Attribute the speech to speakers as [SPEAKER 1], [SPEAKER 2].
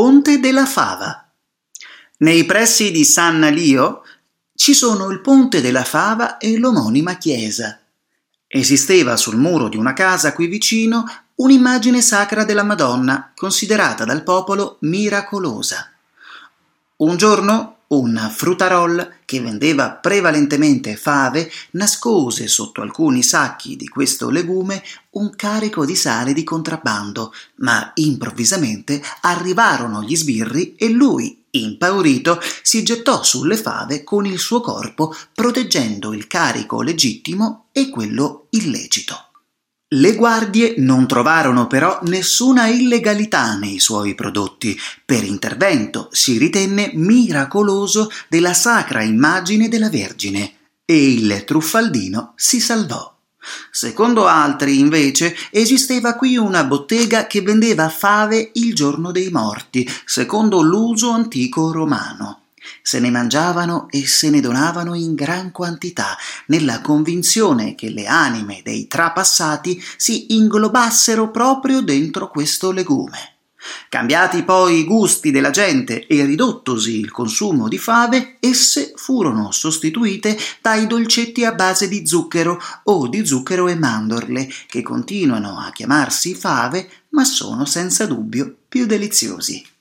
[SPEAKER 1] ponte della fava. Nei pressi di San Nalio ci sono il ponte della fava e l'omonima chiesa. Esisteva sul muro di una casa qui vicino un'immagine sacra della Madonna, considerata dal popolo miracolosa. Un giorno un frutarol che vendeva prevalentemente fave nascose sotto alcuni sacchi di questo legume un carico di sale di contrabbando, ma improvvisamente arrivarono gli sbirri e lui, impaurito, si gettò sulle fave con il suo corpo, proteggendo il carico legittimo e quello illecito. Le guardie non trovarono però nessuna illegalità nei suoi prodotti. Per intervento si ritenne miracoloso della sacra immagine della Vergine e il truffaldino si salvò. Secondo altri, invece, esisteva qui una bottega che vendeva fave il giorno dei morti, secondo l'uso antico romano se ne mangiavano e se ne donavano in gran quantità, nella convinzione che le anime dei trapassati si inglobassero proprio dentro questo legume. Cambiati poi i gusti della gente e ridottosi il consumo di fave, esse furono sostituite dai dolcetti a base di zucchero o di zucchero e mandorle, che continuano a chiamarsi fave, ma sono senza dubbio più deliziosi.